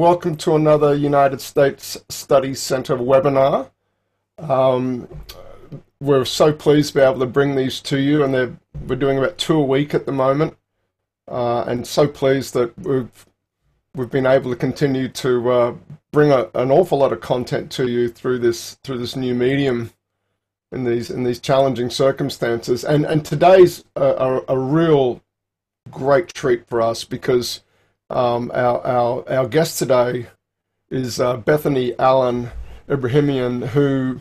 welcome to another United States Studies Center webinar. Um, we're so pleased to be able to bring these to you, and we're doing about two a week at the moment, uh, and so pleased that we've we've been able to continue to uh, bring a, an awful lot of content to you through this through this new medium in these in these challenging circumstances. And and today's a, a, a real great treat for us because um, our, our our guest today is uh, Bethany Allen Ebrahimian, who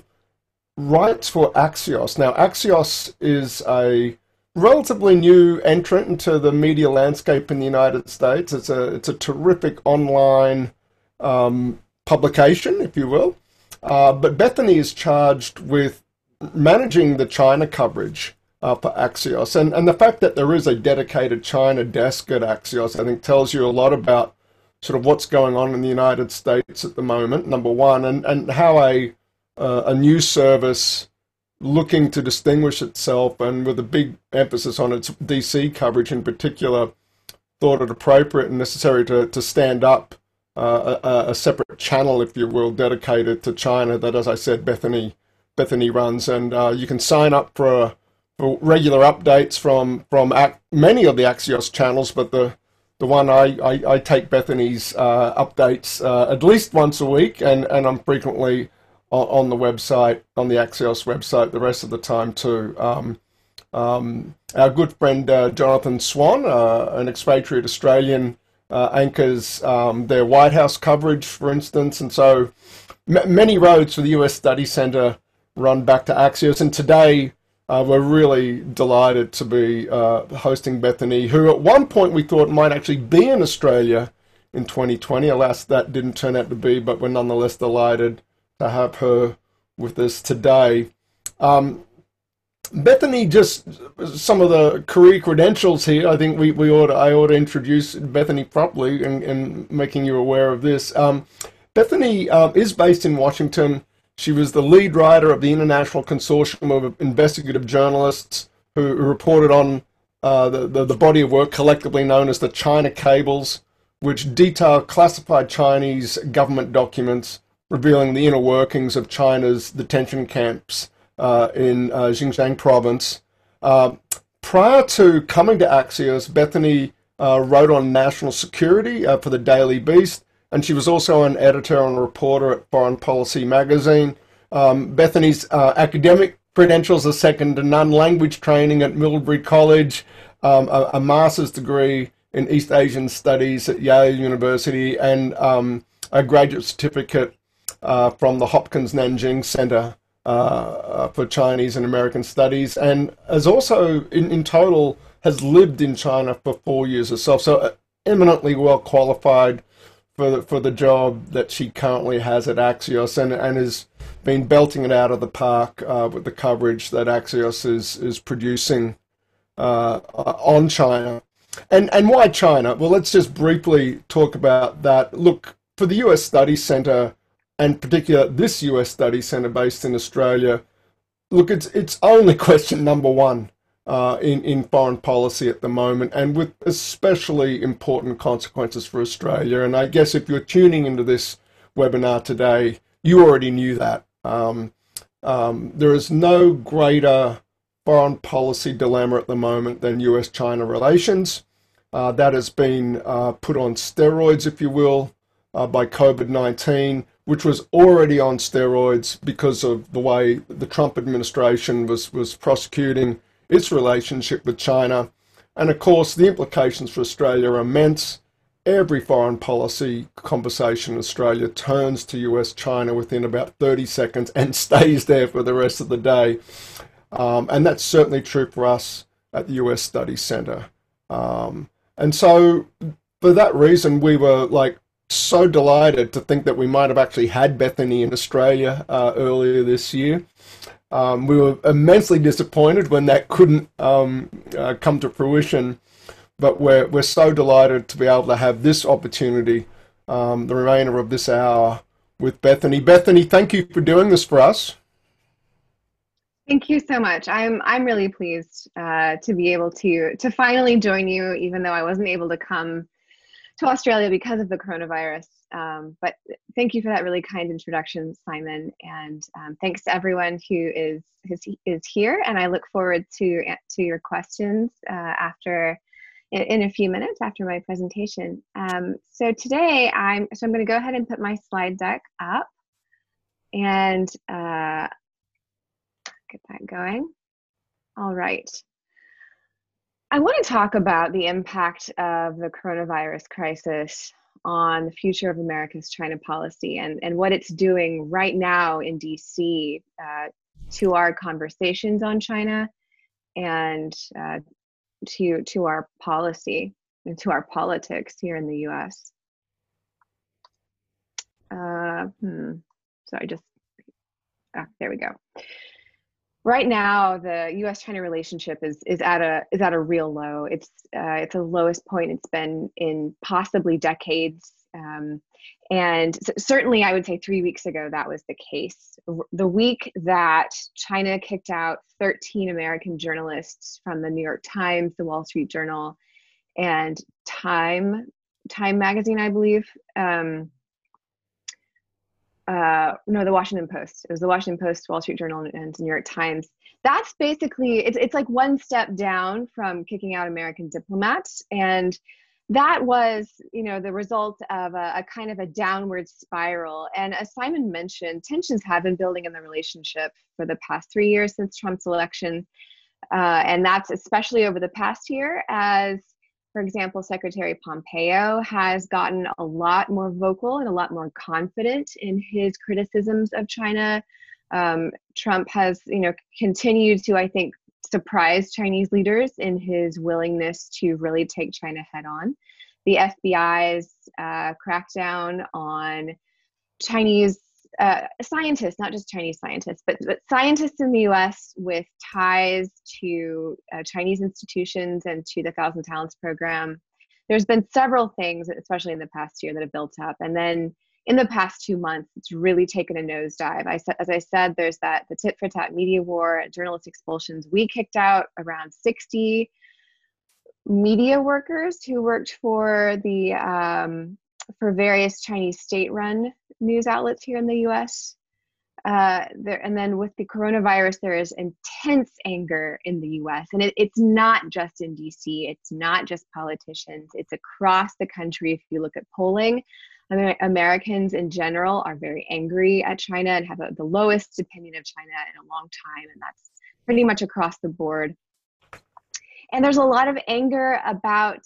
writes for Axios. Now, Axios is a relatively new entrant into the media landscape in the United States. It's a it's a terrific online um, publication, if you will. Uh, but Bethany is charged with managing the China coverage uh, for Axios, and and the fact that there is a dedicated China desk at Axios, I think, tells you a lot about sort of what's going on in the United States at the moment. Number one, and and how a uh, a news service looking to distinguish itself and with a big emphasis on its DC coverage in particular, thought it appropriate and necessary to, to stand up uh, a, a, separate channel, if you will, dedicated to China that, as I said, Bethany Bethany runs. And uh, you can sign up for, for regular updates from, from many of the Axios channels, but the the one I, I, I take Bethany's uh, updates uh, at least once a week, and, and I'm frequently on, the website, on the Axios website, the rest of the time too. Um, um, our good friend uh, Jonathan Swan, uh, an expatriate Australian, uh, anchors um, their White House coverage, for instance, and so many roads for the US Study Center run back to Axios. And today, uh, we're really delighted to be uh, hosting Bethany, who at one point we thought might actually be in Australia in 2020. Alas, that didn't turn out to be, but we're nonetheless delighted to have her with us today. Um, Bethany, just some of the career credentials here. I think we, we ought I ought to introduce Bethany properly and, and making you aware of this. Um, Bethany uh, is based in Washington. She was the lead writer of the International Consortium of Investigative Journalists who, reported on uh, the, the, the body of work collectively known as the China Cables, which detail classified Chinese government documents revealing the inner workings of China's detention camps uh, in uh, Xinjiang province. Uh, prior to coming to Axios, Bethany uh, wrote on national security uh, for the Daily Beast, and she was also an editor and reporter at Foreign Policy magazine. Um, Bethany's uh, academic credentials are second to none. Language training at Middlebury College, um, a, a, master's degree in East Asian Studies at Yale University, and um, a graduate certificate uh, from the Hopkins Nanjing Center uh, uh, for Chinese and American Studies, and has also, in, in total, has lived in China for four years herself. So uh, eminently well qualified for the, for the job that she currently has at Axios, and and has been belting it out of the park uh, with the coverage that Axios is is producing uh, on China. And and why China? Well, let's just briefly talk about that. Look, for the U.S. Study Center, and particular this US study centre based in Australia, look, it's it's only question number one uh, in in foreign policy at the moment, and with especially important consequences for Australia. And I guess if you're tuning into this webinar today, you already knew that. Um, um, there is no greater foreign policy dilemma at the moment than US-China relations. Uh, that has been uh, put on steroids, if you will, uh, by COVID-19 which was already on steroids because of the way the Trump administration was, was prosecuting its relationship with China. And of course, the implications for Australia are immense. Every foreign policy conversation in Australia turns to US China within about 30 seconds and stays there for the rest of the day. Um, and that's certainly true for us at the US Study Center. Um, and so, for that reason, we were like so delighted to think that we might have actually had Bethany in Australia uh, earlier this year. Um, we were immensely disappointed when that couldn't um, uh, come to fruition, but we're, we're so delighted to be able to have this opportunity, um, the remainder of this hour, with Bethany. Bethany, thank you for doing this for us. Thank you so much. I'm I'm really pleased uh, to be able to to finally join you, even though I wasn't able to come to Australia because of the coronavirus. Um, but thank you for that really kind introduction, Simon, and um, thanks to everyone who is, is is here. And I look forward to to your questions uh, after in, in, a few minutes after my presentation. Um, so today I'm so I'm going to go ahead and put my slide deck up and uh, get that going. All right. I want to talk about the impact of the coronavirus crisis on the future of America's China policy and, and what it's doing right now in DC uh, to our conversations on China and uh, to, to our policy and to our politics here in the US. Uh, hmm. Sorry, just, ah, there we go right now the U.S.-China relationship is is at a is at a real low. It's uh, it's the lowest point it's been in possibly decades. Um, and certainly, I would say three weeks ago that was the case. The week that China kicked out 13 American journalists from the New York Times, the Wall Street Journal, and Time Time magazine, I believe. Um, uh, no, the Washington Post. It was the Washington Post, Wall Street Journal, and New York Times. That's basically it's it's like one step down from kicking out American diplomats, and that was you know the result of a, a kind of a downward spiral. And as Simon mentioned, tensions have been building in the relationship for the past three years since Trump's election, uh, and that's especially over the past year as for example, Secretary Pompeo has gotten a lot more vocal and a lot more confident in his criticisms of China. Um, Trump has, you know, continued to, I think, surprise Chinese leaders in his willingness to really take China head on. The FBI's uh, crackdown on Chinese uh, scientists, not just Chinese scientists, but, but scientists in the US with ties to uh, Chinese institutions and to the Thousand Talents program. There's been several things, especially in the past year, that have built up. And then in the past two months, it's really taken a nosedive. I as I said, there's that the tit for tat media war, journalist expulsions. We kicked out around 60 media workers who worked for the um, for various Chinese state-run news outlets here in the U.S. Uh, there, and then with the coronavirus, there is intense anger in the U.S. and it, it's not just in D.C. It's not just politicians. It's across the country. If you look at polling, Amer- Americans in general are very angry at China and have a, the lowest opinion of China in a long time, and that's pretty much across the board. And there's a lot of anger about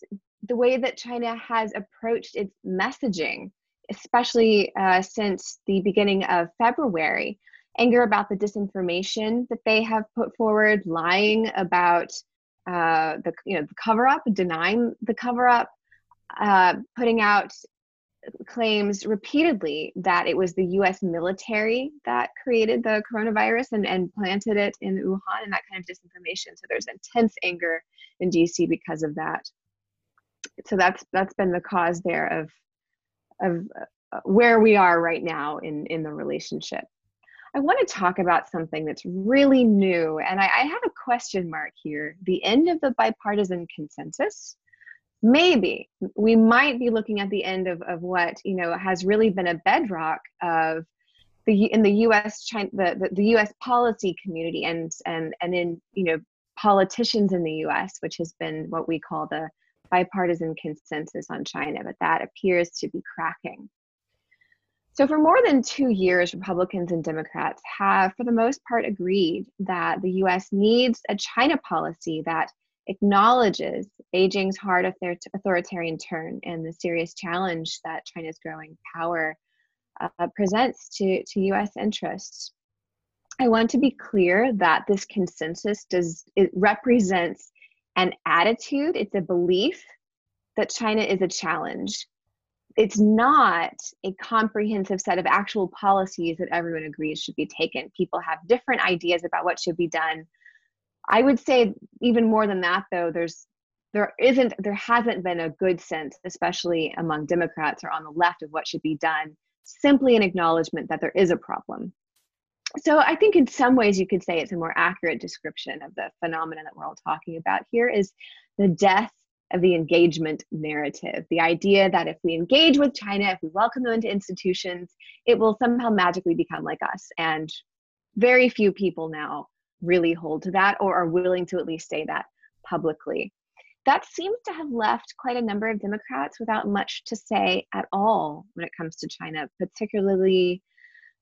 the way that China has approached its messaging, especially uh, since the beginning of February. Anger about the disinformation that they have put forward, lying about uh, the you know the cover up, denying the cover up, uh, putting out claims repeatedly that it was the U.S. military that created the coronavirus and, and planted it in Wuhan, and that kind of disinformation. So there's intense anger in D.C. because of that so that's that's been the cause there of of uh, where we are right now in in the relationship i want to talk about something that's really new and I, I have a question mark here the end of the bipartisan consensus maybe we might be looking at the end of, of what you know has really been a bedrock of the in the U.S. China, the, the, the U.S. policy community and and and in you know politicians in the U.S., which has been what we call the bipartisan consensus on China, but that appears to be cracking. So, for more than two years, Republicans and Democrats have, for the most part, agreed that the US needs a China policy that acknowledges Beijing's hard authoritarian turn and the serious challenge that China's growing power uh, presents to, to US interests. I want to be clear that this consensus does it represents an attitude, it's a belief that China is a challenge. It's not a comprehensive set of actual policies that everyone agrees should be taken. People have different ideas about what should be done. I would say even more than that though, there's there isn't there hasn't been a good sense, especially among Democrats or on the left of what should be done, simply an acknowledgement that there is a problem so I think in some ways you could say it's a more accurate description of the phenomenon that we're all talking about here is the death of the engagement narrative. The idea that if we engage with China, if we welcome them into institutions, it will somehow magically become like us. And very few people now really hold to that or are willing to at least say that publicly. That seems to have left quite a number of Democrats without much to say at all when it comes to China, particularly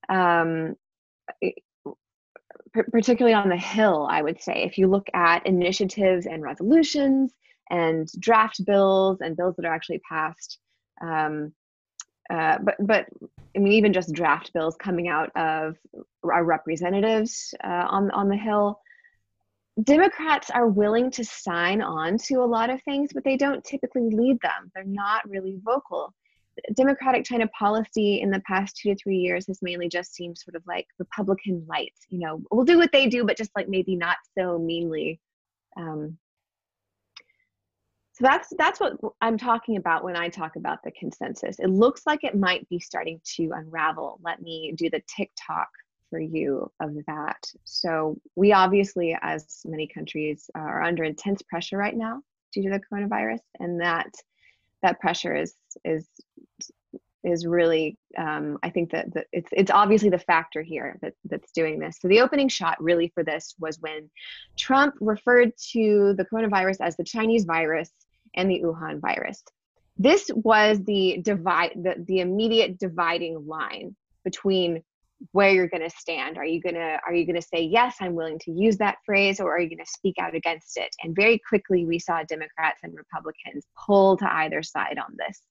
um, particularly on the Hill, I would say. If you look at initiatives and resolutions and draft bills and bills that are actually passed, um, uh, but but I mean even just draft bills coming out of our representatives uh, on on the Hill. Democrats are willing to sign on to a lot of things, but they don't typically lead them. They're not really vocal. Democratic China policy in the past two to three years has mainly just seemed sort of like Republican light. You know, we'll do what they do, but just like maybe not so meanly. Um, so that's that's what I'm talking about when I talk about the consensus. It looks like it might be starting to unravel. Let me do the tick-tock for you of that. So we obviously, as many countries, are under intense pressure right now due to the coronavirus, and that that pressure is is is really um, I think that, that it's it's obviously the factor here that that's doing this. So the opening shot really for this was when Trump referred to the coronavirus as the Chinese virus and the Wuhan virus. This was the divide the, the immediate dividing line between where you're going to stand. Are you going to are you going to say yes i'm willing to use that phrase or are you going to speak out against it? And very quickly we saw democrats and republicans pull to either side on this.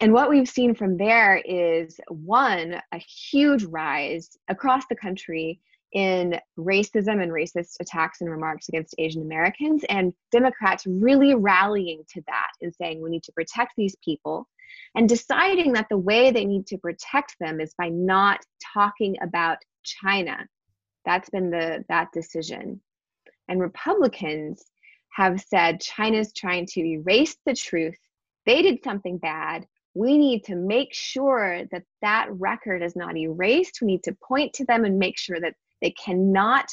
And what we've seen from there is one a huge rise across the country in racism and racist attacks and remarks against Asian Americans, and Democrats really rallying to that and saying we need to protect these people and deciding that the way they need to protect them is by not talking about China. That's been the that decision. And Republicans have said China's trying to erase the truth. They did something bad. We need to make sure that that record is not erased. We need to point to them and make sure that they cannot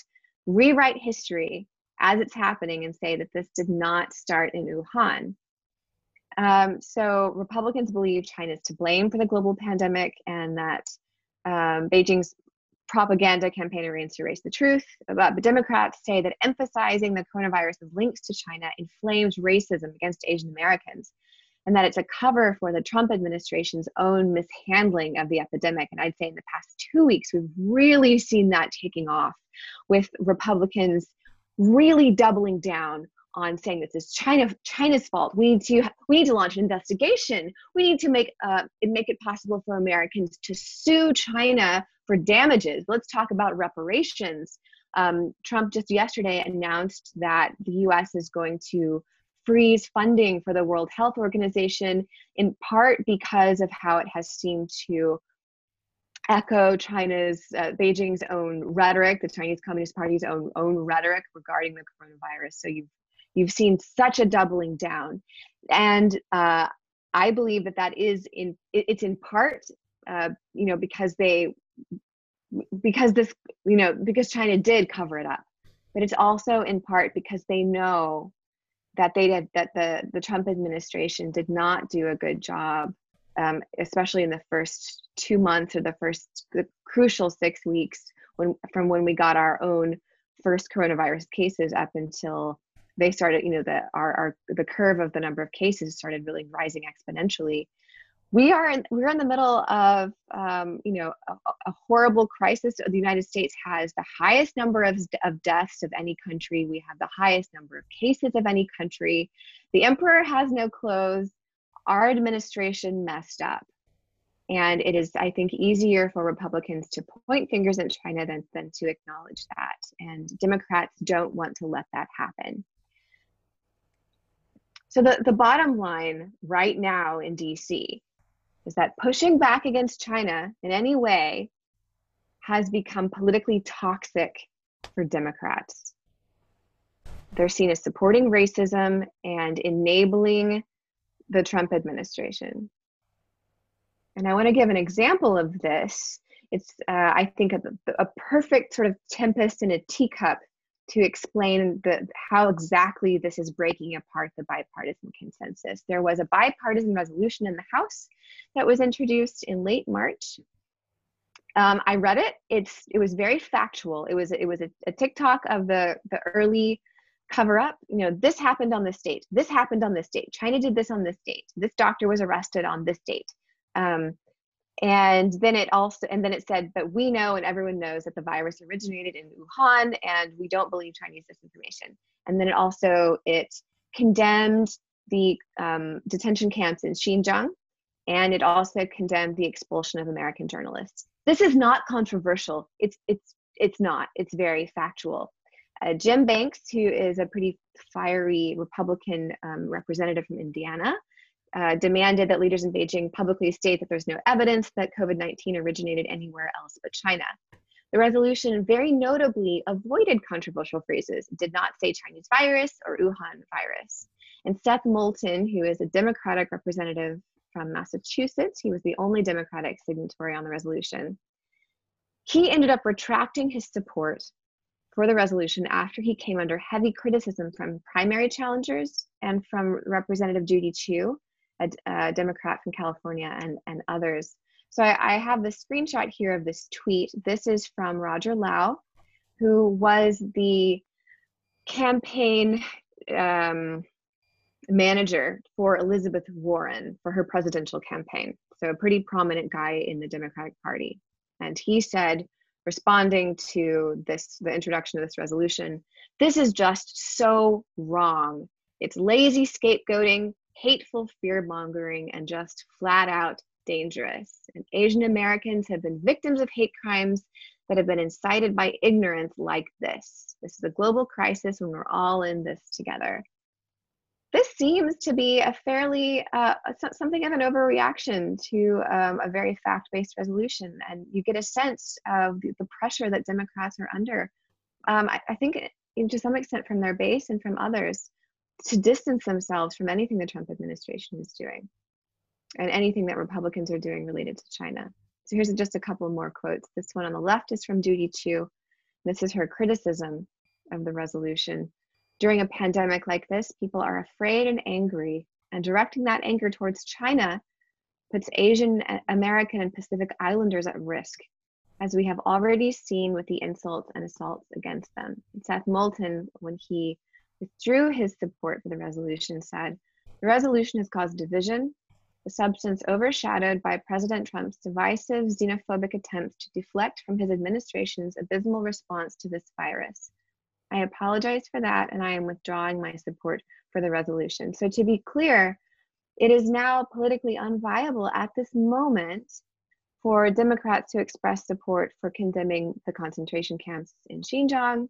rewrite history as it's happening and say that this did not start in Wuhan. Um, so Republicans believe China is to blame for the global pandemic and that um, Beijing's propaganda campaign aims to erase the truth. But Democrats say that emphasizing the coronavirus's links to China inflames racism against Asian Americans and that it's a cover for the Trump administration's own mishandling of the epidemic. And I'd say in the past two weeks, we've really seen that taking off with Republicans really doubling down on saying this is China China's fault. We need to we need to launch an investigation. We need to make uh, make it possible for Americans to sue China for damages. Let's talk about reparations. Um, Trump just yesterday announced that the U.S. is going to freeze funding for the World Health Organization in part because of how it has seemed to echo China's uh, Beijing's own rhetoric, the Chinese Communist Party's own own rhetoric regarding the coronavirus. So you've you've seen such a doubling down. And uh, i believe that that is in it's in part uh, you know because they because this you know because china did cover it up. But it's also in part because they know that they did that the the trump administration did not do a good job um, especially in the first two months or the first the crucial six weeks when from when we got our own first coronavirus cases up until they started, you know, the our, our the curve of the number of cases started really rising exponentially. We are in, we're in the middle of um, you know a, a, horrible crisis. The United States has the highest number of, of deaths of any country. We have the highest number of cases of any country. The emperor has no clothes. Our administration messed up. And it is, I think, easier for Republicans to point fingers at China than, than to acknowledge that. And Democrats don't want to let that happen. So the, the bottom line right now in DC is that pushing back against China in any way has become politically toxic for Democrats. They're seen as supporting racism and enabling the Trump administration. And I want to give an example of this. It's, uh, I think, a, a perfect sort of tempest in a teacup to explain the, how exactly this is breaking apart the bipartisan consensus. There was a bipartisan resolution in the House that was introduced in late March. Um, I read it. It's it was very factual. It was it was a, a tick-tock of the the early cover up. You know, this happened on this date. This happened on this date. China did this on this date. This doctor was arrested on this date. Um, and then it also and then it said but we know and everyone knows that the virus originated in wuhan and we don't believe chinese disinformation. And then it also it condemned the um, detention camps in xinjiang and it also condemned the expulsion of american journalists. This is not controversial. It's it's it's not. It's very factual. Uh, jim banks who is a pretty fiery republican um, representative from indiana uh, demanded that leaders in Beijing publicly state that there's no evidence that COVID 19 originated anywhere else but China. The resolution very notably avoided controversial phrases, it did not say Chinese virus or Wuhan virus. And Seth Moulton, who is a Democratic representative from Massachusetts, he was the only Democratic signatory on the resolution. He ended up retracting his support for the resolution after he came under heavy criticism from primary challengers and from Representative Judy Chu, a, a Democrat from California, and, and others. So I, I have the screenshot here of this tweet. This is from Roger Lau, who was the campaign um, manager for Elizabeth Warren for her presidential campaign. So a pretty prominent guy in the Democratic Party. And he said, responding to this, the introduction of this resolution, this is just so wrong. It's lazy scapegoating hateful fear mongering, and just flat out dangerous. And Asian Americans have been victims of hate crimes that have been incited by ignorance like this. This is a global crisis when we're all in this together. This seems to be a fairly uh, something of an overreaction to um, a very fact-based resolution, and you get a sense of the, the pressure that Democrats are under. Um, I, I think, to some extent, from their base and from others to distance themselves from anything the Trump administration is doing and anything that Republicans are doing related to China. So here's just a couple more quotes. This one on the left is from Judy Chu. This is her criticism of the resolution. During a pandemic like this, people are afraid and angry, and directing that anger towards China puts Asian, American, and Pacific Islanders at risk, as we have already seen with the insults and assaults against them. Seth Moulton, when he withdrew his support for the resolution, said, The resolution has caused division, the substance overshadowed by President Trump's divisive xenophobic attempts to deflect from his administration's abysmal response to this virus. I apologize for that, and I am withdrawing my support for the resolution. So, to be clear, it is now politically unviable at this moment for Democrats to express support for condemning the concentration camps in Xinjiang,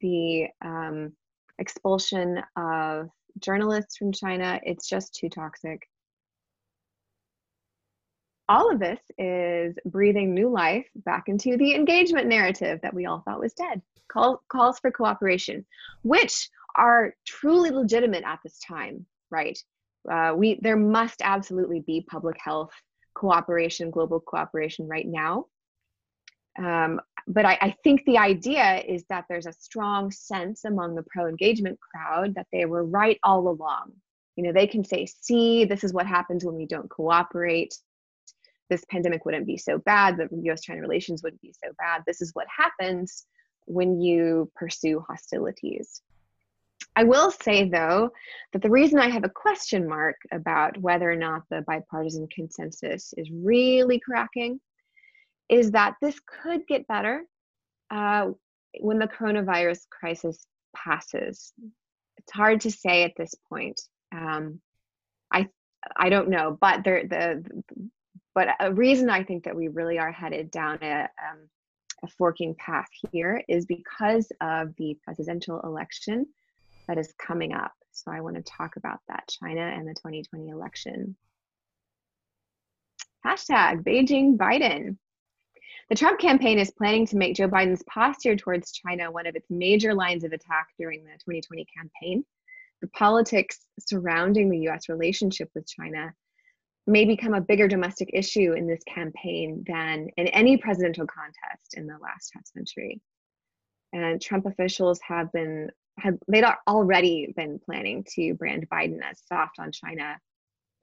the um, expulsion of journalists from China. It's just too toxic. All of this is breathing new life back into the engagement narrative that we all thought was dead. Call, calls for cooperation, which are truly legitimate at this time, right? Uh, we there must absolutely be public health cooperation, global cooperation right now. Um, but I, I, think the idea is that there's a strong sense among the pro engagement crowd that they were right all along. You know, they can say, see, this is what happens when we don't cooperate. This pandemic wouldn't be so bad. The US China relations wouldn't be so bad. This is what happens when you pursue hostilities. I will say, though, that the reason I have a question mark about whether or not the bipartisan consensus is really cracking is that this could get better uh, when the coronavirus crisis passes. It's hard to say at this point. Um, I I don't know, but there the but a reason I think that we really are headed down a um, a forking path here is because of the presidential election that is coming up. So I want to talk about that China and the 2020 election. Hashtag Beijing Biden. The Trump campaign is planning to make Joe Biden's posture towards China one of its major lines of attack during the 2020 campaign. The politics surrounding the US relationship with China may become a bigger domestic issue in this campaign than in any presidential contest in the last half century. and Trump officials have been had they'd already been planning to brand Biden as soft on China,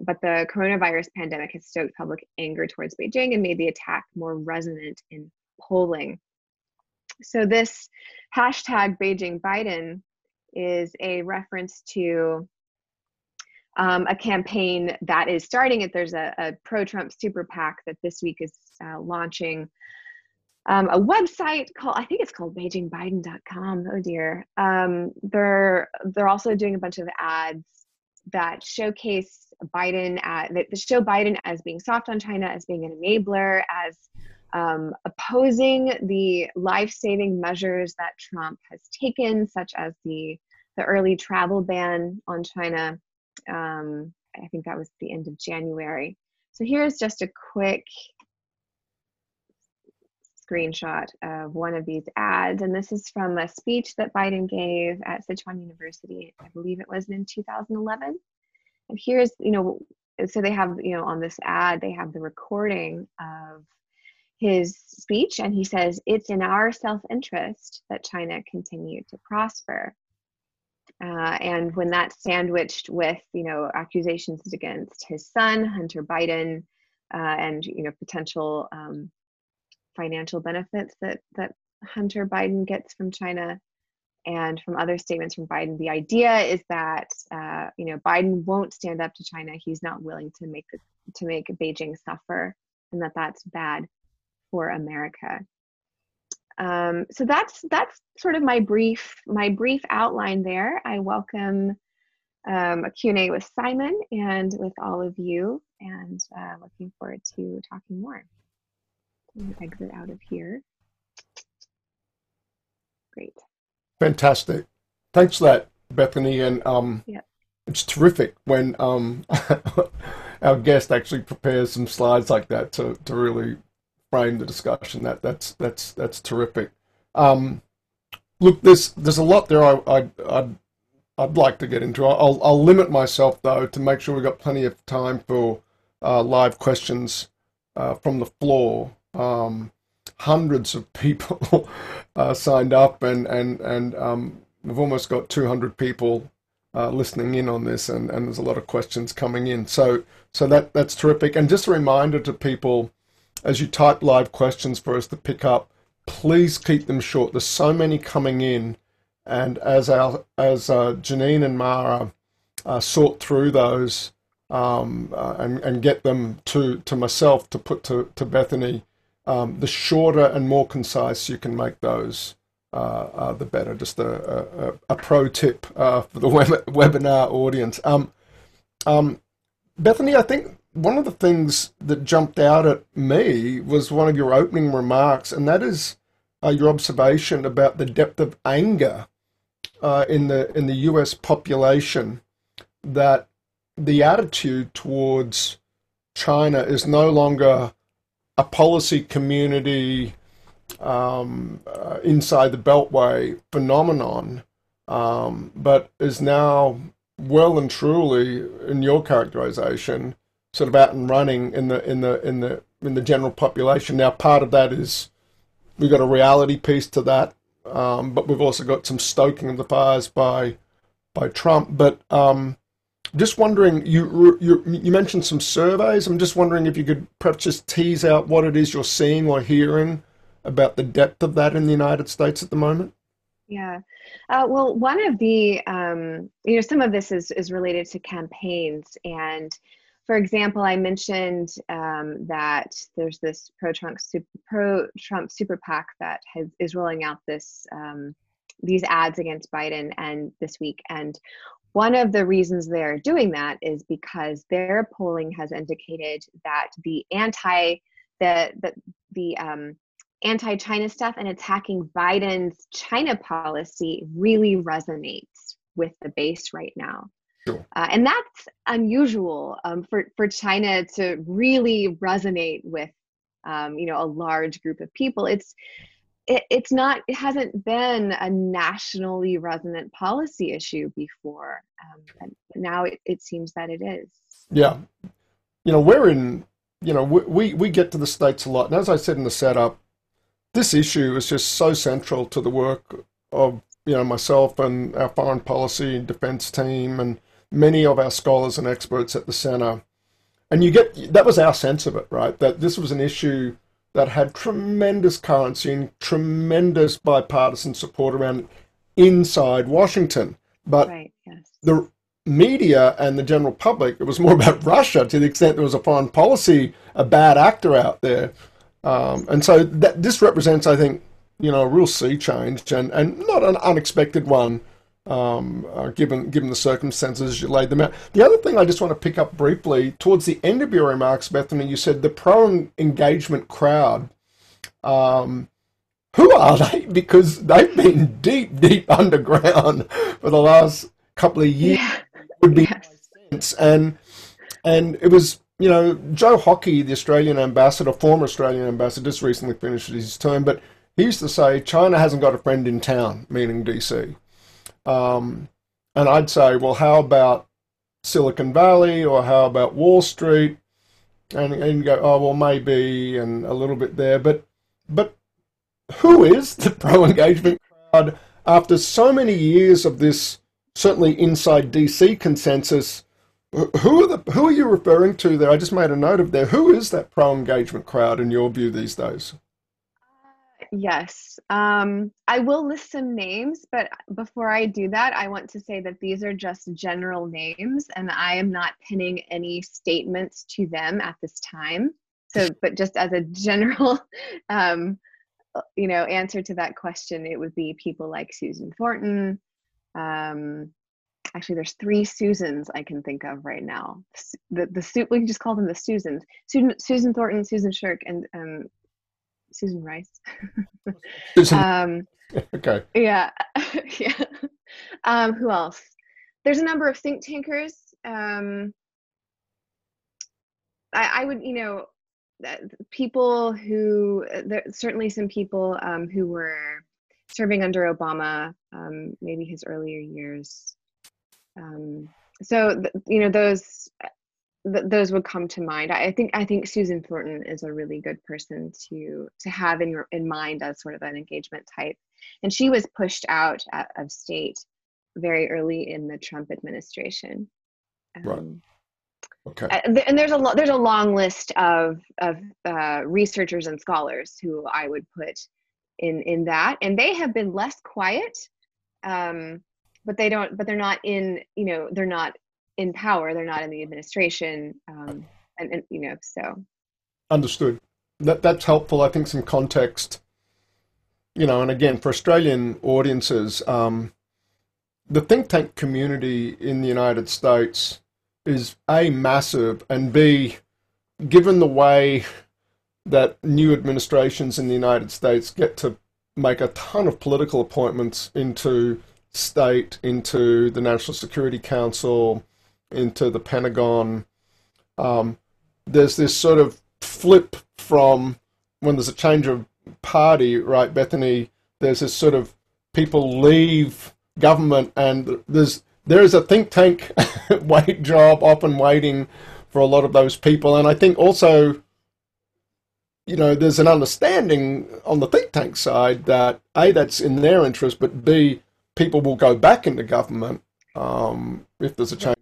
but the coronavirus pandemic has stoked public anger towards Beijing and made the attack more resonant in polling. So this hashtag Beijing Biden is a reference to um, a campaign that is starting it. There's a, a pro-Trump super PAC that this week is uh, launching um, a website called I think it's called BeijingBiden.com. Oh dear. Um, they're they're also doing a bunch of ads that showcase Biden at, that show Biden as being soft on China, as being an enabler, as um, opposing the life-saving measures that Trump has taken, such as the the early travel ban on China. Um, I think that was the end of January. So here's just a quick screenshot of one of these ads, and this is from a speech that Biden gave at Sichuan University. I believe it was in 2011. Here's, you know, so they have, you know, on this ad, they have the recording of his speech, and he says, It's in our self interest that China continue to prosper. Uh, and when that's sandwiched with, you know, accusations against his son, Hunter Biden, uh, and, you know, potential um, financial benefits that, that Hunter Biden gets from China, and from other statements from Biden, the idea is that uh, you know Biden won't stand up to China. He's not willing to make to make Beijing suffer, and that that's bad for America. Um, so that's that's sort of my brief my brief outline there. I welcome um, a Q&A with Simon and with all of you, and uh, looking forward to talking more. Exit out of here. Great. Fantastic. Thanks for that, Bethany. And um, yeah. it's terrific when um, our guest actually prepares some slides like that to, to really frame the discussion. That that's that's that's terrific. Um, look, there's there's a lot there. I I I'd, I'd like to get into. I'll I'll limit myself though to make sure we've got plenty of time for uh, live questions uh, from the floor. Um, hundreds of people uh, signed up, and and and um, we've almost got 200 people uh, listening in on this, and, and there's a lot of questions coming in. So so that that's terrific. And just a reminder to people, as you type live questions for us to pick up, please keep them short. There's so many coming in, and as our as uh, Janine and Mara uh, sort through those. Um, uh, and, and get them to, to myself to put to, to Bethany um, the shorter and more concise you can make those, uh, uh, the better. Just a, a, a pro tip uh, for the web, webinar audience. Um, um, Bethany, I think one of the things that jumped out at me was one of your opening remarks, and that is uh, your observation about the depth of anger uh, in the in the U.S. population that the attitude towards China is no longer a policy community um, uh, inside the Beltway phenomenon, um, but is now well and truly, in your characterization, sort of out and running in the in the in the in the general population. Now, part of that is we've got a reality piece to that, um, but we've also got some stoking of the fires by by Trump. But um, just wondering, you, you you mentioned some surveys. I'm just wondering if you could perhaps just tease out what it is you're seeing or hearing about the depth of that in the United States at the moment. Yeah, uh, well, one of the um, you know some of this is is related to campaigns, and for example, I mentioned um, that there's this pro Trump super, pro Trump super PAC that has is rolling out this. Um, these ads against Biden and this week and one of the reasons they're doing that is because their polling has indicated that the anti the the, the um, anti-China stuff and attacking Biden's China policy really resonates with the base right now. Sure. Uh, and that's unusual um, for, for China to really resonate with um, you know a large group of people. It's it, it's not it hasn't been a nationally resonant policy issue before um, now it, it seems that it is yeah you know we're in you know we we get to the states a lot and as i said in the setup this issue is just so central to the work of you know myself and our foreign policy and defense team and many of our scholars and experts at the center. And you get that was our sense of it, right? That this was an issue that had tremendous currency and tremendous bipartisan support around inside Washington. But right, yes. the media and the general public, it was more about Russia to the extent there was a foreign policy, a bad actor out there. Um, and so that this represents, I think, you know, a real sea change and, and not an unexpected one, um, uh, given given the circumstances you laid them out. The other thing I just want to pick up briefly towards the end of your remarks, Bethany, you said the pro engagement crowd. Um, who are they? Because they've been deep, deep underground for the last couple of years. Yeah. Would be Yes. And and it was you know Joe Hockey, the Australian ambassador, former Australian ambassador, just recently finished his term, but he used to say China hasn't got a friend in town, meaning DC. Um, and I'd say, well, how about Silicon Valley or how about Wall Street? And and you go, oh well, maybe, and a little bit there, but but who is the pro engagement crowd after so many years of this certainly inside DC consensus? Who are the who are you referring to there? I just made a note of there. Who is that pro engagement crowd in your view these days? Yes. Um, I will list some names, but before I do that, I want to say that these are just general names and I am not pinning any statements to them at this time. So, but just as a general, um, you know, answer to that question, it would be people like Susan Thornton. Um, actually, there's three Susans I can think of right now. The the we can just call them the Susans. Susan, Susan Thornton, Susan Shirk, and um, Susan Rice. Susan- um, okay, yeah, yeah. Um, who else? There's a number of think tankers. Um, I, I would, you know, people who there certainly some people um, who were serving under Obama, um, maybe his earlier years. Um, so th- you know those th- those would come to mind. I, think I think Susan Thornton is a really good person to to have in your in mind as sort of an engagement type, and she was pushed out at, of state very early in the Trump administration. Right. Um, okay, uh, and there's a lo- there's a long list of of uh, researchers and scholars who I would put in in that, and they have been less quiet, um, but they don't but they're not in you know they're not in power, they're not in the administration, um, and, and you know so understood. That that's helpful. I think some context. You know, and again for Australian audiences, um, the think tank community in the United States is a massive, and b, given the way that new administrations in the United States get to make a ton of political appointments into state, into the National Security Council, into the Pentagon. Um, there's this sort of flip from when there's a change of party, right, Bethany? There's this sort of people leave government, and there's there is a think tank wait job often waiting for a lot of those people, and I think also you know, there's an understanding on the think tank side that A, that's in their interest, but B, people will go back into government um, if there's a change.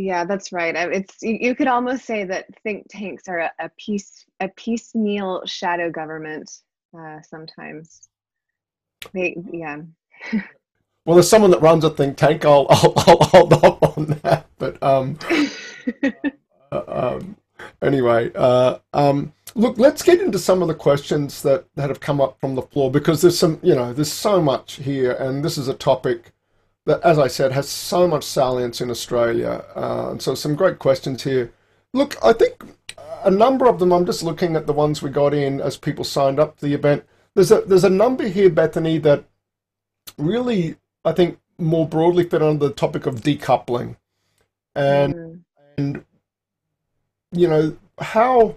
Yeah that's right it's you, could almost say that think tanks are a, a piece a piecemeal shadow government uh, sometimes they yeah Well, there's someone that runs a think tank. I'll, I'll, I'll hold off on that. But um, uh, um, anyway, uh, um, look, let's get into some of the questions that, that have come up from the floor because there's some, you know, there's so much here, and this is a topic that, as I said, has so much salience in Australia. Uh, and so some great questions here. Look, I think a number of them. I'm just looking at the ones we got in as people signed up to the event. There's a there's a number here, Bethany, that really I think more broadly fit under the topic of decoupling, and Mm. and you know how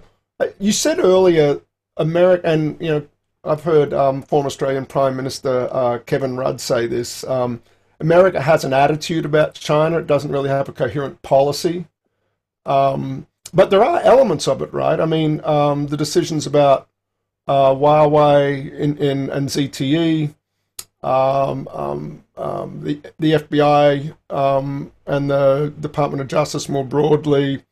you said earlier America and you know I've heard um, former Australian Prime Minister uh, Kevin Rudd say this. Um, America has an attitude about China; it doesn't really have a coherent policy. Um, but there are elements of it, right? I mean, um, the decisions about uh, Huawei in, in, and ZTE, um, um, um, the, the FBI um, and the Department of Justice more broadly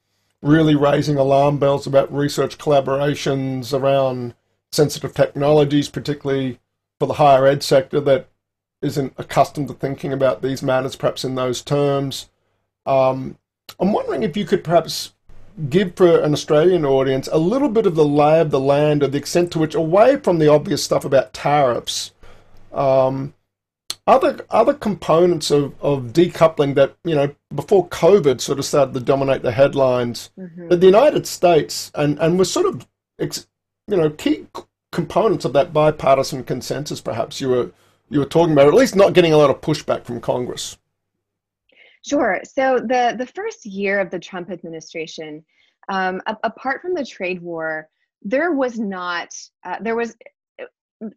really raising alarm bells about research collaborations around sensitive technologies, particularly for the higher ed sector that isn't accustomed to thinking about these matters perhaps in those terms. Um, I'm wondering if you could perhaps give for an Australian audience a little bit of the lay of the land or the extent to which, away from the obvious stuff about tariffs, um, other other components of, of decoupling that you know before COVID sort of started to dominate the headlines. Mm-hmm. the United States and and was sort of you know key components of that bipartisan consensus. Perhaps you were you were talking about, at least not getting a lot of pushback from Congress. Sure. So the the first year of the Trump administration, um, a- apart from the trade war, there was not uh, there was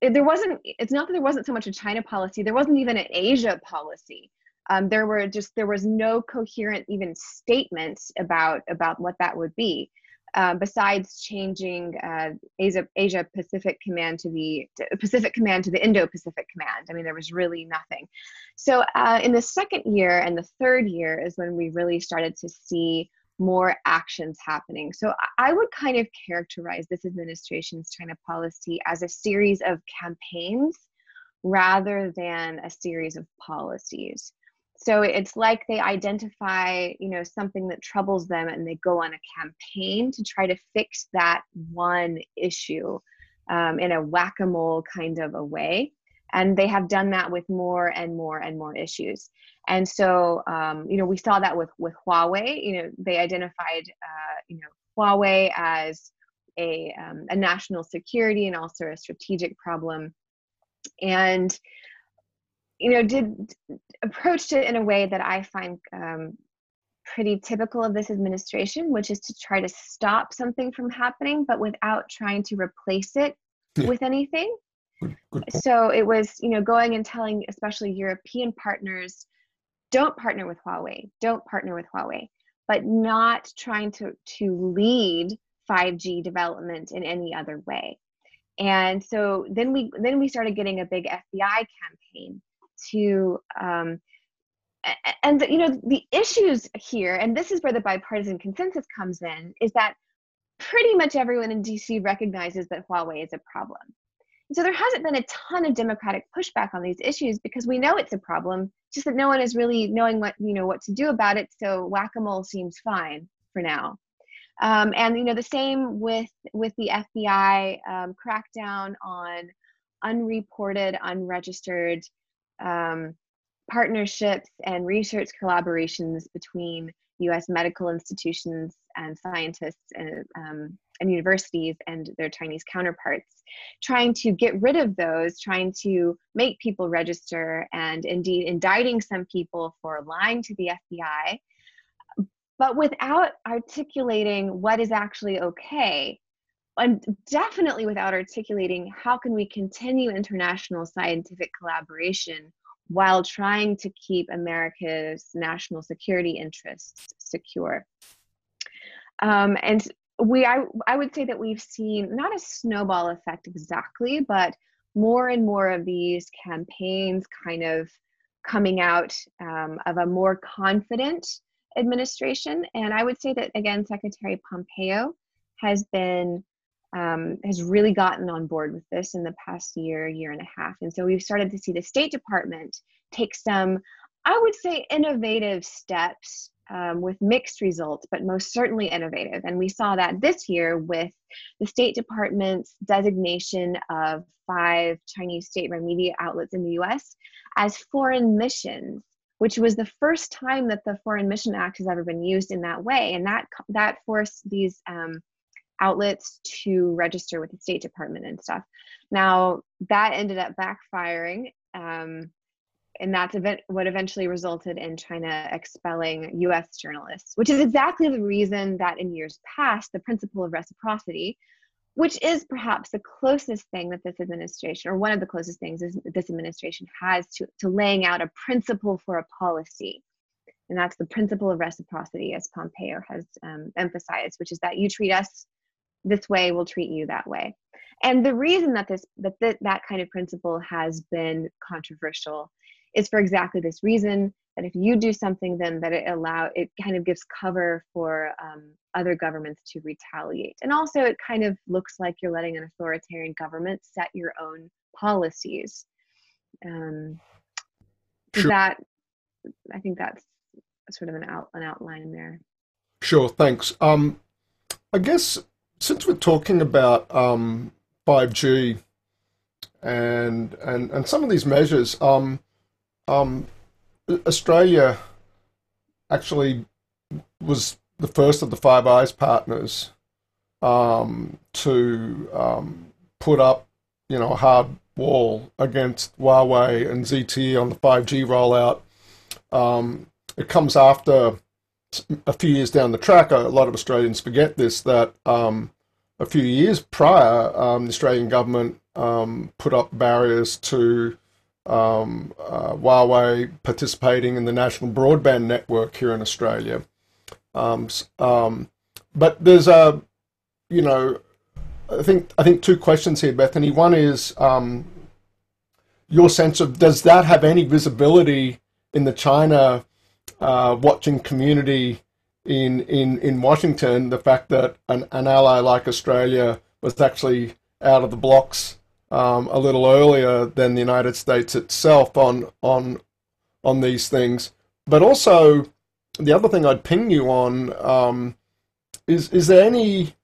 there wasn't it's not that there wasn't so much a china policy there wasn't even an asia policy um, there were just there was no coherent even statements about about what that would be uh, besides changing uh, asia asia pacific command to the pacific command to the indo-pacific command i mean there was really nothing so uh, in the second year and the third year is when we really started to see more actions happening. So I would kind of characterize this administration's China policy as a series of campaigns rather than a series of policies. So it's like they identify, you know, something that troubles them and they go on a campaign to try to fix that one issue um, in a whack-a-mole kind of a way. And they have done that with more and more and more issues. And so um, you know we saw that with with huawei. You know they identified uh, you know huawei as a, um, a national security and also a strategic problem. And you know did approached it in a way that i find um, pretty typical of this administration which is to try to stop something from happening but without trying to replace it yeah. with anything Good, good so it was, you know, going and telling especially European partners, don't partner with Huawei, don't partner with Huawei, but not trying to to lead 5G development in any other way. And so then we then we started getting a big FBI campaign to um, and you know the issues here and this is where the bipartisan consensus comes in is that pretty much everyone in dc recognizes that huawei is a problem. So there hasn't been a ton of democratic pushback on these issues because we know it's a problem just that no one is really knowing what you know what to do about it so whack-a-mole seems fine for now. Um, and you know the same with with the fbi um, crackdown on unreported unregistered um, partnerships and research collaborations between us medical institutions and scientists and um, and universities and their Chinese counterparts, trying to get rid of those, trying to make people register, and indeed indicting some people for lying to the FBI, but without articulating what is actually okay. And definitely without articulating how can we continue international scientific collaboration while trying to keep America's national security interests secure. Um, and we I, I would say that we've seen not a snowball effect exactly but more and more of these campaigns kind of coming out um, of a more confident administration and i would say that again secretary pompeo has been um, has really gotten on board with this in the past year year and a half and so we've started to see the state department take some i would say innovative steps um, with mixed results, but most certainly innovative. And we saw that this year with the State Department's designation of five Chinese state run media outlets in the US as foreign missions, which was the first time that the Foreign Mission Act has ever been used in that way. And that, that forced these um, outlets to register with the State Department and stuff. Now, that ended up backfiring. Um, and that's event- what eventually resulted in China expelling US journalists, which is exactly the reason that in years past, the principle of reciprocity, which is perhaps the closest thing that this administration, or one of the closest things is this administration has to, to laying out a principle for a policy. And that's the principle of reciprocity, as Pompeo has um, emphasized, which is that you treat us this way, we'll treat you that way. and the reason that this that th- that kind of principle has been controversial is for exactly this reason that if you do something then that it allow it kind of gives cover for um, other governments to retaliate and also it kind of looks like you're letting an authoritarian government set your own policies um, sure. that i think that's sort of an out an outline there sure thanks um i guess since we're talking about um 5g and and and some of these measures um um Australia actually was the first of the Five Eyes partners um, to um, put up, you know, a hard wall against Huawei and ZTE on the 5G rollout. Um, it comes after a few years down the track. A lot of Australians forget this that um, a few years prior, um, the Australian government um, put up barriers to um, uh, Huawei participating in the national broadband network here in Australia. Um, um, but there's a, you know, I think I think two questions here, Bethany. One is um, your sense of does that have any visibility in the China uh, watching community in in in Washington? The fact that an, an ally like Australia was actually out of the blocks um, a little earlier than the United States itself on on on these things. But also, the other thing I'd ping you on um, is is there any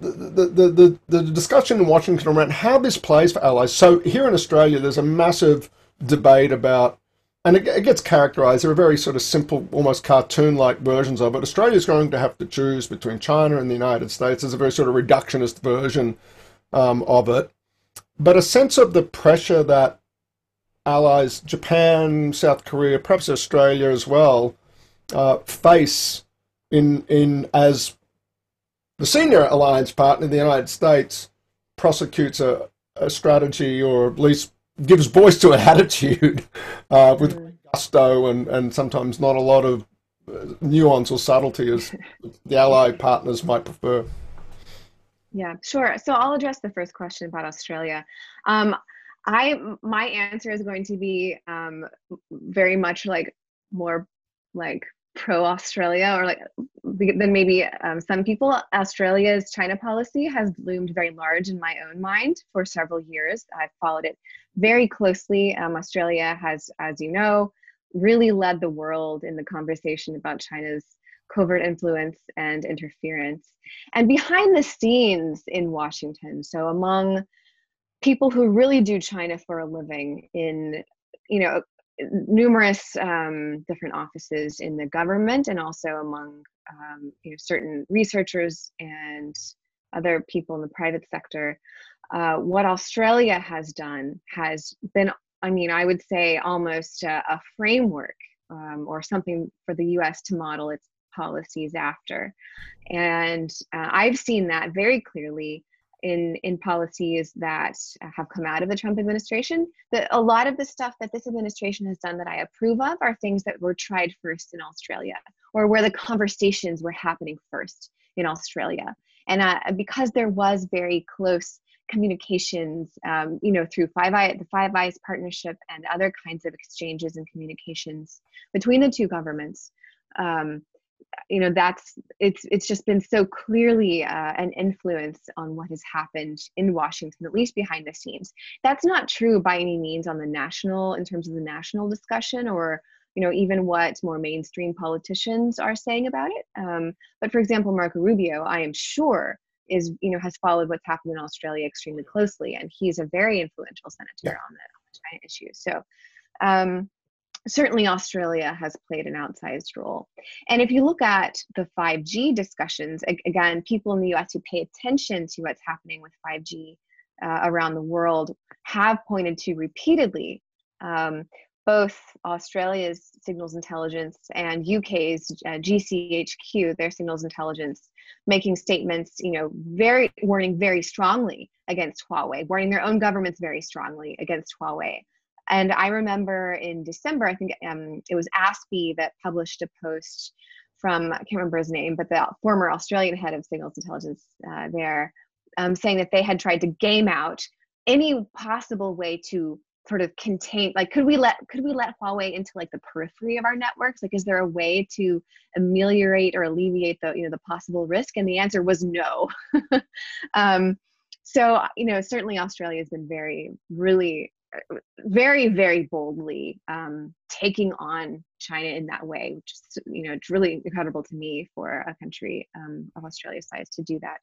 the, the, the, the discussion in Washington around how this plays for allies. So here in Australia, there's a massive debate about, and it, it gets characterized. There are very sort of simple, almost cartoon-like versions of it. Australia's going to have to choose between China and the United States. There's a very sort of reductionist version um, of it but a sense of the pressure that allies, Japan, South Korea, perhaps Australia as well, uh, face in in as the senior alliance partner, the United States, prosecutes a, a strategy or at least gives voice to an attitude uh, with mm. gusto and, and sometimes not a lot of uh, nuance or subtlety as the ally partners might prefer. Yeah, sure. So I'll address the first question about Australia. Um, I my answer is going to be um, very much like more like pro Australia or like than maybe um, some people. Australia's China policy has loomed very large in my own mind for several years. I've followed it very closely. Um, Australia has, as you know, really led the world in the conversation about China's covert influence and interference. And behind the scenes in Washington, so among people who really do China for a living in, you know, numerous um, different offices in the government and also among um, you know, certain researchers and other people in the private sector. Uh, what Australia has done has been, I mean, I would say almost a, a framework um, or something for the US to model its policies after. And uh, I've seen that very clearly in in policies that have come out of the Trump administration. That a lot of the stuff that this administration has done that I approve of are things that were tried first in Australia, or where the conversations were happening first in Australia. And uh, because there was very close communications, um, you know, through Five Eye, the Five Eyes partnership, and other kinds of exchanges and communications between the two governments. Um, you know that's it's it's just been so clearly uh, an influence on what has happened in washington at least behind the scenes that's not true by any means on the national in terms of the national discussion or you know even what more mainstream politicians are saying about it um, but for example marco rubio i am sure is you know has followed what's happened in australia extremely closely and he's a very influential senator yeah. on the, on the china issue so um, certainly Australia has played an outsized role. And if you look at the 5G discussions, again, people in the US who pay attention to what's happening with 5G uh, around the world have pointed to repeatedly um, both Australia's signals intelligence and UK's uh, GCHQ, their signals intelligence, making statements, you know, very warning very strongly against Huawei, warning their own governments very strongly against Huawei. And I remember in December, I think um, it was ASPI that published a post from, I can't remember his name, but the former Australian head of signals intelligence uh, there, um, saying that they had tried to game out any possible way to sort of contain like could we let could we let huawei into like the periphery of our networks? Like is there a way to ameliorate or alleviate the you know the possible risk? And the answer was no. Um, so you know certainly australia has been very really very very boldly um, taking on china in that way which is you know it's really incredible to me for a country um, of australia's size to do that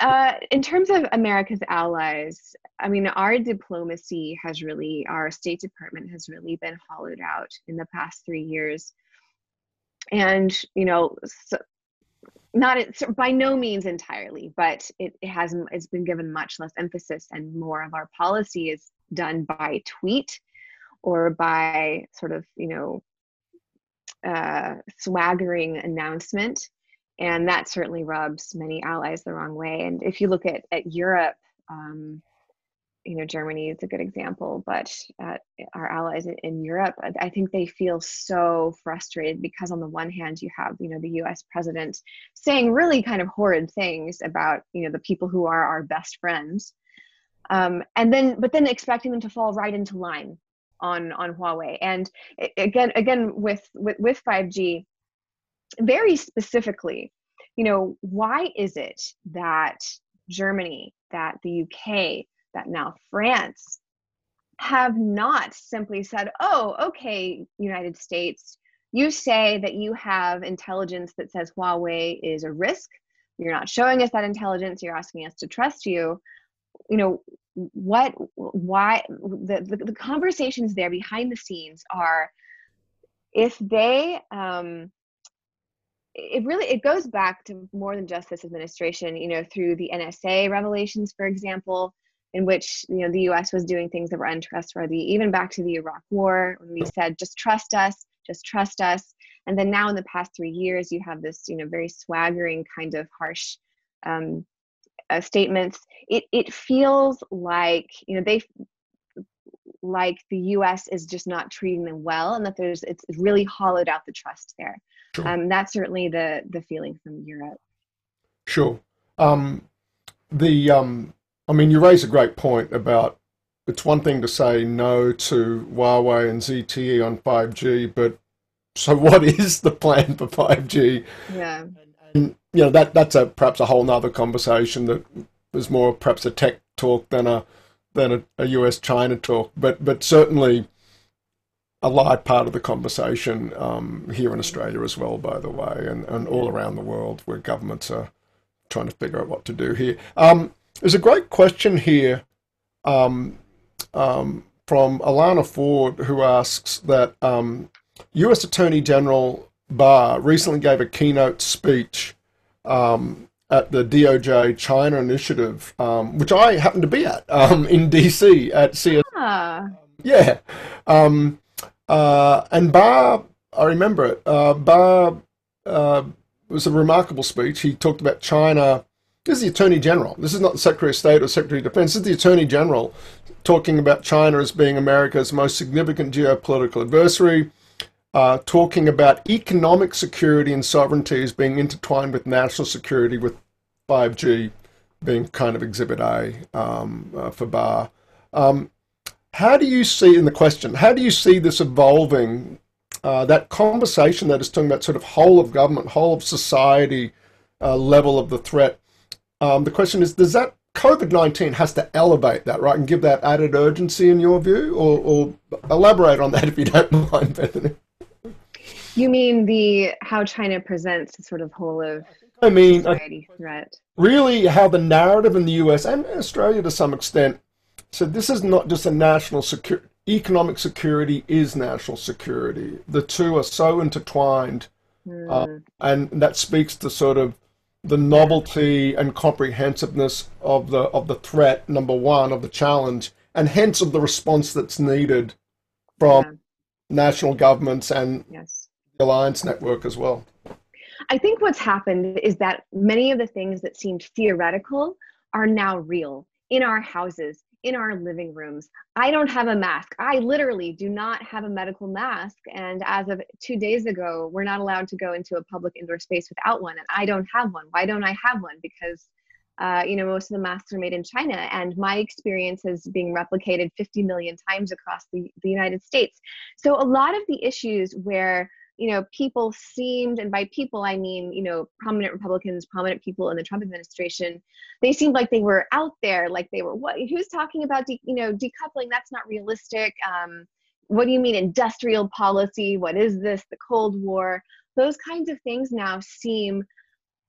uh, in terms of america's allies i mean our diplomacy has really our state department has really been hollowed out in the past three years. And you know so, not by no means entirely, but it, it has it's been given much less emphasis, and more of our policy is done by tweet or by sort of you know uh, swaggering announcement, and that certainly rubs many allies the wrong way. And if you look at at Europe, um, you know germany is a good example but uh, our allies in europe i think they feel so frustrated because on the one hand you have you know the us president saying really kind of horrid things about you know the people who are our best friends um, and then but then expecting them to fall right into line on on huawei and again again with with, with 5g very specifically you know why is it that germany that the uk that now France have not simply said, oh, okay, United States, you say that you have intelligence that says Huawei is a risk. You're not showing us that intelligence. You're asking us to trust you. You know, what, why, the, the, the conversations there behind the scenes are if they, um, it really it goes back to more than just this administration you know through the nsa revelations for example in which you know the U.S. was doing things that were untrustworthy, even back to the Iraq War when we said just trust us, just trust us, and then now in the past three years you have this you know very swaggering kind of harsh um, uh, statements. It it feels like you know they like the U.S. is just not treating them well, and that there's it's really hollowed out the trust there. Sure. Um, that's certainly the the feeling from Europe. Sure. Um, the um, I mean, you raise a great point about it's one thing to say no to Huawei and ZTE on 5G, but so what is the plan for 5G? Yeah. And, you know, that that's a perhaps a whole nother conversation that is more perhaps a tech talk than a than a, a US China talk. But but certainly a large part of the conversation um, here in Australia as well, by the way, and, and all around the world where governments are trying to figure out what to do here. Um, there's a great question here um, um, from Alana Ford, who asks that um, U.S. Attorney General Barr recently gave a keynote speech um, at the DOJ China Initiative, um, which I happened to be at um, in D.C. at CSIS. Ah. Yeah. Uh, and Barr, I remember it, uh, Barr uh, was a remarkable speech. He talked about China this is the Attorney General. This is not the Secretary of State or Secretary of Defense. This is the Attorney General talking about China as being America's most significant geopolitical adversary, uh, talking about economic security and sovereignty as being intertwined with national security, with 5G being kind of Exhibit A um, uh, for Barr. Um, how do you see, in the question, how do you see this evolving, uh, that conversation that is talking about sort of whole of government, whole of society uh, level of the threat um, the question is, does that COVID 19 has to elevate that, right, and give that added urgency in your view? Or, or elaborate on that if you don't mind, Bethany. You mean the how China presents the sort of whole of I mean, society threat? Really, how the narrative in the US and Australia to some extent said this is not just a national security, economic security is national security. The two are so intertwined. Mm. And that speaks to sort of the novelty and comprehensiveness of the of the threat number one of the challenge and hence of the response that's needed from yeah. national governments and yes. the alliance network as well i think what's happened is that many of the things that seemed theoretical are now real in our houses in our living rooms. I don't have a mask. I literally do not have a medical mask. And as of two days ago, we're not allowed to go into a public indoor space without one. And I don't have one. Why don't I have one? Because uh, you know, most of the masks are made in China, and my experience is being replicated 50 million times across the, the United States. So a lot of the issues where you know people seemed, and by people I mean you know prominent Republicans, prominent people in the Trump administration, they seemed like they were out there, like they were what? Who's talking about de- you know decoupling? That's not realistic. Um, what do you mean industrial policy? What is this? The Cold War? Those kinds of things now seem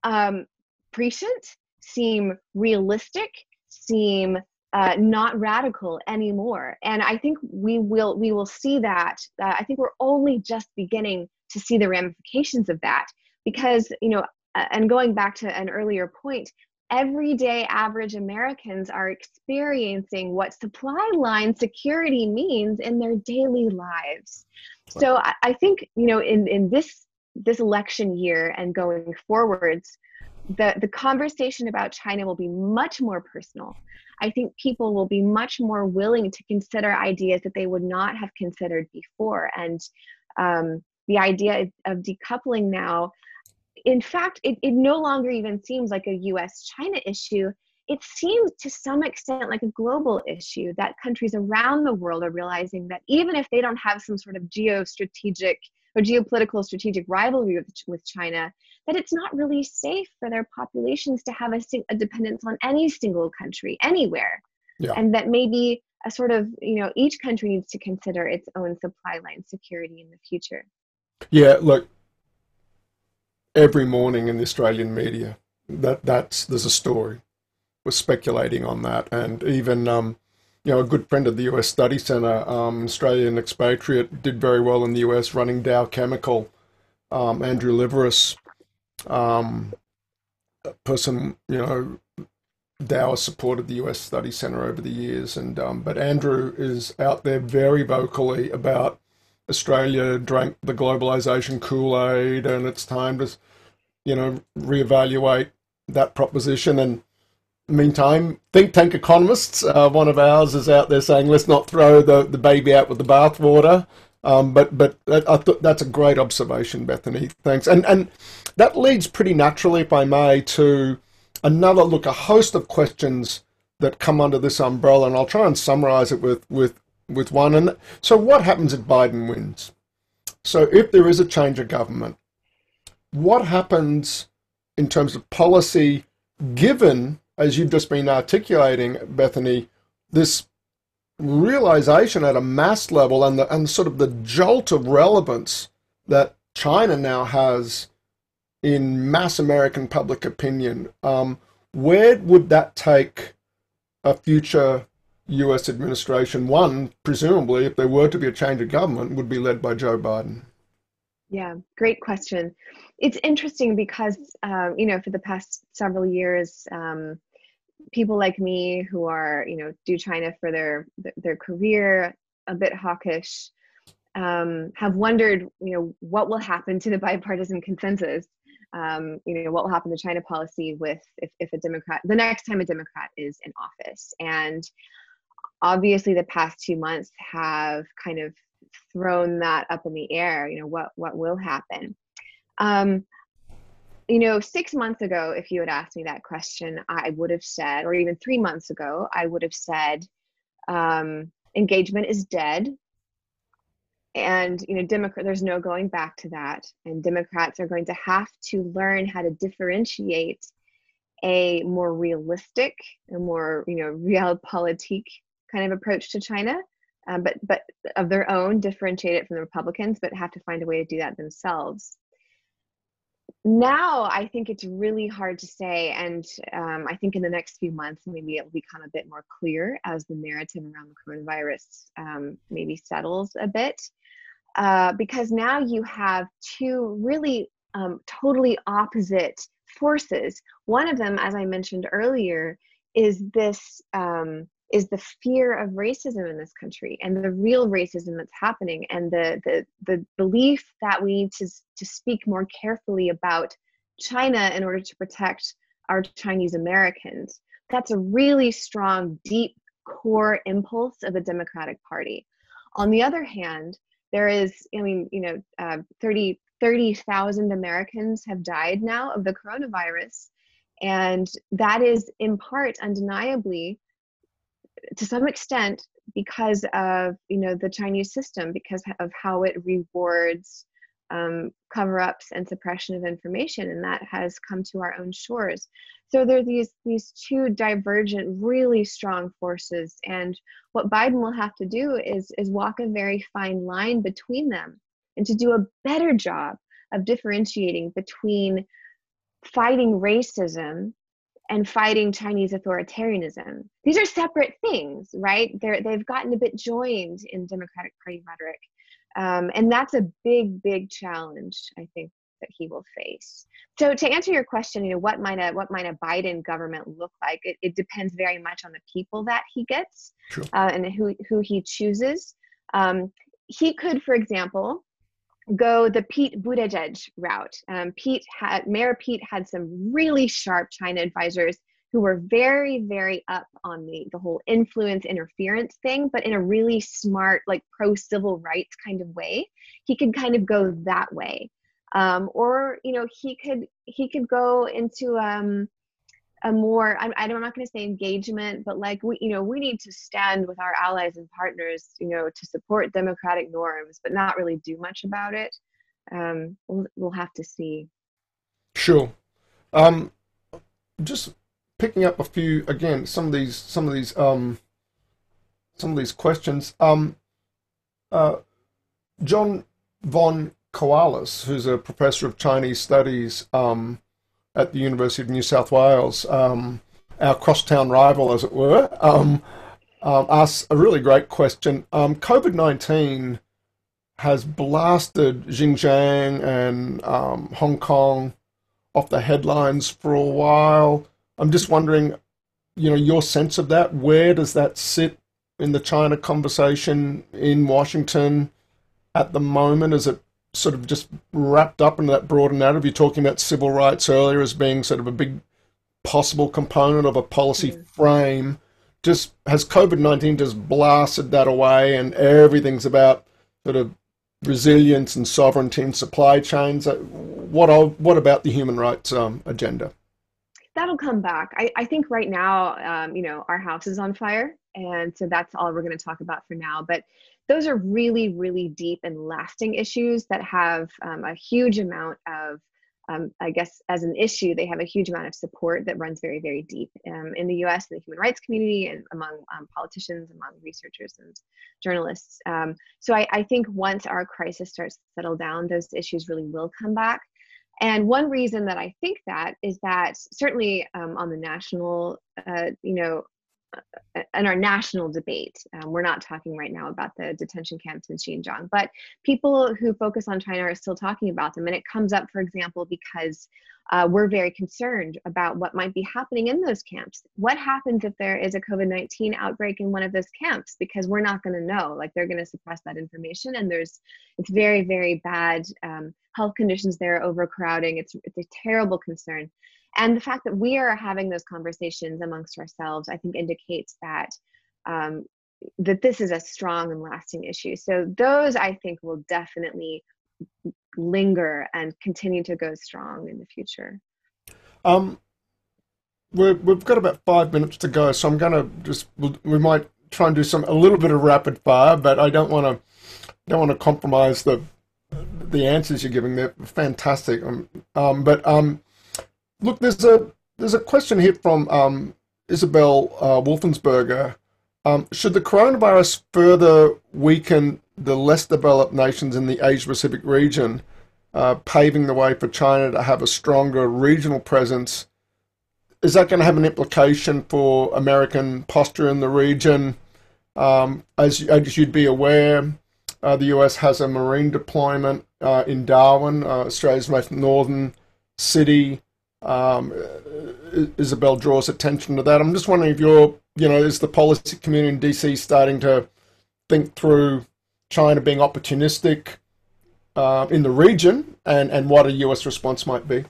um, prescient seem realistic, seem uh, not radical anymore. And I think we will we will see that. Uh, I think we're only just beginning to see the ramifications of that because you know. And going back to an earlier point, everyday average Americans are experiencing what supply line security means in their daily lives. So I, I think you know in in this this election year and going forwards, the, the conversation about China will be much more personal. I think people will be much more willing to consider ideas that they would not have considered before. And um, the idea of decoupling now, in fact, it, it no longer even seems like a US China issue. It seems to some extent like a global issue that countries around the world are realizing that even if they don't have some sort of geostrategic or geopolitical strategic rivalry with, with China, that it's not really safe for their populations to have a, a dependence on any single country anywhere. Yeah. And that maybe a sort of, you know, each country needs to consider its own supply line security in the future. Yeah, look, every morning in the Australian media, that that's there's a story. We're speculating on that, and even um, you know, a good friend of the US Study Center, um, Australian expatriate, did very well in the US running Dow Chemical. Um, Andrew Liveris, um, person, you know, Dow has supported the US Study Center over the years, and um, but Andrew is out there very vocally about Australia drank the globalization Kool Aid, and it's time to, you know, reevaluate that proposition and meantime, think tank economists, uh, one of ours is out there saying, let's not throw the, the baby out with the bathwater. Um, but but I thought that's a great observation, Bethany. Thanks. And and that leads pretty naturally, if I may, to another look, a host of questions that come under this umbrella, and I'll try and summarize it with with with one. And so, what happens if Biden wins? So, if there is a change of government, what happens in terms of policy, given as you've just been articulating, Bethany, this realization at a mass level and the and sort of the jolt of relevance that China now has in mass American public opinion. Um, where would that take a future U.S. administration? One, presumably, if there were to be a change of government, would be led by Joe Biden. Yeah, great question. It's interesting because, um, you know, for the past several years, um, people like me who are you know do China for their their career, a bit hawkish, um, have wondered you know what will happen to the bipartisan consensus. Um, you know what will happen to China policy with if, if a Democrat the next time a Democrat is in office and obviously the past two months have kind of thrown that up in the air you know what what will happen um, you know, six months ago, if you had asked me that question, I would have said, or even three months ago, I would have said, um, engagement is dead. And, you know, Democrat, there's no going back to that. And Democrats are going to have to learn how to differentiate a more realistic, a more, you know, realpolitik kind of approach to China. Um, but but of their own, differentiate it from the Republicans, but have to find a way to do that themselves now I think it's really hard to say. And um, I think in the next few months, maybe it'll become a bit more clear as the narrative around the coronavirus um, maybe settles a bit. Uh, because now you have two really um, totally opposite forces. One of them, as I mentioned earlier, is this um, is the fear of racism in this country and the real racism that's happening and the the, the belief that we need to, to speak more carefully about china in order to protect our chinese americans. That's a really strong deep core impulse of the democratic party. On the other hand there is i mean you know uh, 30 30,000 americans have died now of the coronavirus And that is in part undeniably to some extent because of you know the Chinese system, because of how it rewards um, cover-ups and suppression of information, and that has come to our own shores. So there are these these two divergent, really strong forces, and what Biden will have to do is is walk a very fine line between them, and to do a better job of differentiating between fighting racism and fighting Chinese authoritarianism. These are separate things, right? They're, they've gotten a bit joined in Democratic Party rhetoric. Um, and that's a big, big challenge, I think, that he will face. So to answer your question, you know, what might a what might a Biden government look like? It, it depends very much on the people that he gets uh, and who who he chooses. Um, he could, for example, go the Pete Buttigieg route. Um, Pete had Mayor Pete had some really sharp China advisors who were very, very up on the the whole influence interference thing, but in a really smart, like pro civil rights kind of way. He could kind of go that way, um, or you know, he could he could go into um, a more I'm, I'm not going to say engagement but like we you know we need to stand with our allies and partners you know to support democratic norms but not really do much about it. Um, we'll, we'll have to see. Sure. Um, just picking up a few again some of these some of these um, some of these questions. Um, uh, Jon von Kowallis who's a professor of chinese studies um, at the University of New South Wales, um, our crosstown rival, as it were, um, um, asked a really great question. Um, COVID 19 has blasted Xinjiang and um, Hong Kong off the headlines for a while. I'm just wondering, you know, your sense of that. Where does that sit in the China conversation in Washington at the moment? Is it sort of just wrapped up into that broader narrative. You're talking about civil rights earlier as being sort of a big possible component of a policy mm. frame. Just has COVID 19 just blasted that away and everything's about sort of resilience and sovereignty and supply chains? Uh, what, what about the human rights um, agenda? That'll come back. I, I think right now, um, you know, our house is on fire. And so that's all we're going to talk about for now. But those are really, really deep and lasting issues that have um, a huge amount of, um, I guess, as an issue, they have a huge amount of support that runs very, very deep um, in the US, in the human rights community, and among um, politicians, among researchers and journalists. Um, so I, I think once our crisis starts to settle down, those issues really will come back. And one reason that I think that is that certainly um, on the national, uh, you know, in our national debate. Um, we're not talking right now about the detention camps in Xinjiang, but people who focus on China are still talking about them. And it comes up, for example, because uh, we're very concerned about what might be happening in those camps. What happens if there is a COVID 19 outbreak in one of those camps? Because we're not going to know. Like they're going to suppress that information, and there's it's very, very bad um, health conditions there, overcrowding. It's it's a terrible concern. And the fact that we are having those conversations amongst ourselves, I think, indicates that um, that this is a strong and lasting issue. So those, I think, will definitely linger and continue to go strong in the future. Um, we have got about five minutes to go, so I'm going to just we might try and do some a little bit of rapid fire, but I don't want to don't want to compromise the the answers you're giving. They're fantastic. Um, um, but um, look, there's a there's a question here from um, Isabel uh, Wolfensberger. Um, should the coronavirus further weaken the less developed nations in the Asia Pacific region, uh, paving the way for China to have a stronger regional presence? Is that going to have an implication for American posture in the region? Um, as, as you'd be aware, uh, the US has a marine deployment uh, in Darwin, uh, Australia's most northern city. Um, Isabel draws attention to that. I'm just wondering if you're, you know, is the policy community in DC starting to think through China being opportunistic uh, in the region and, and what a US response might be?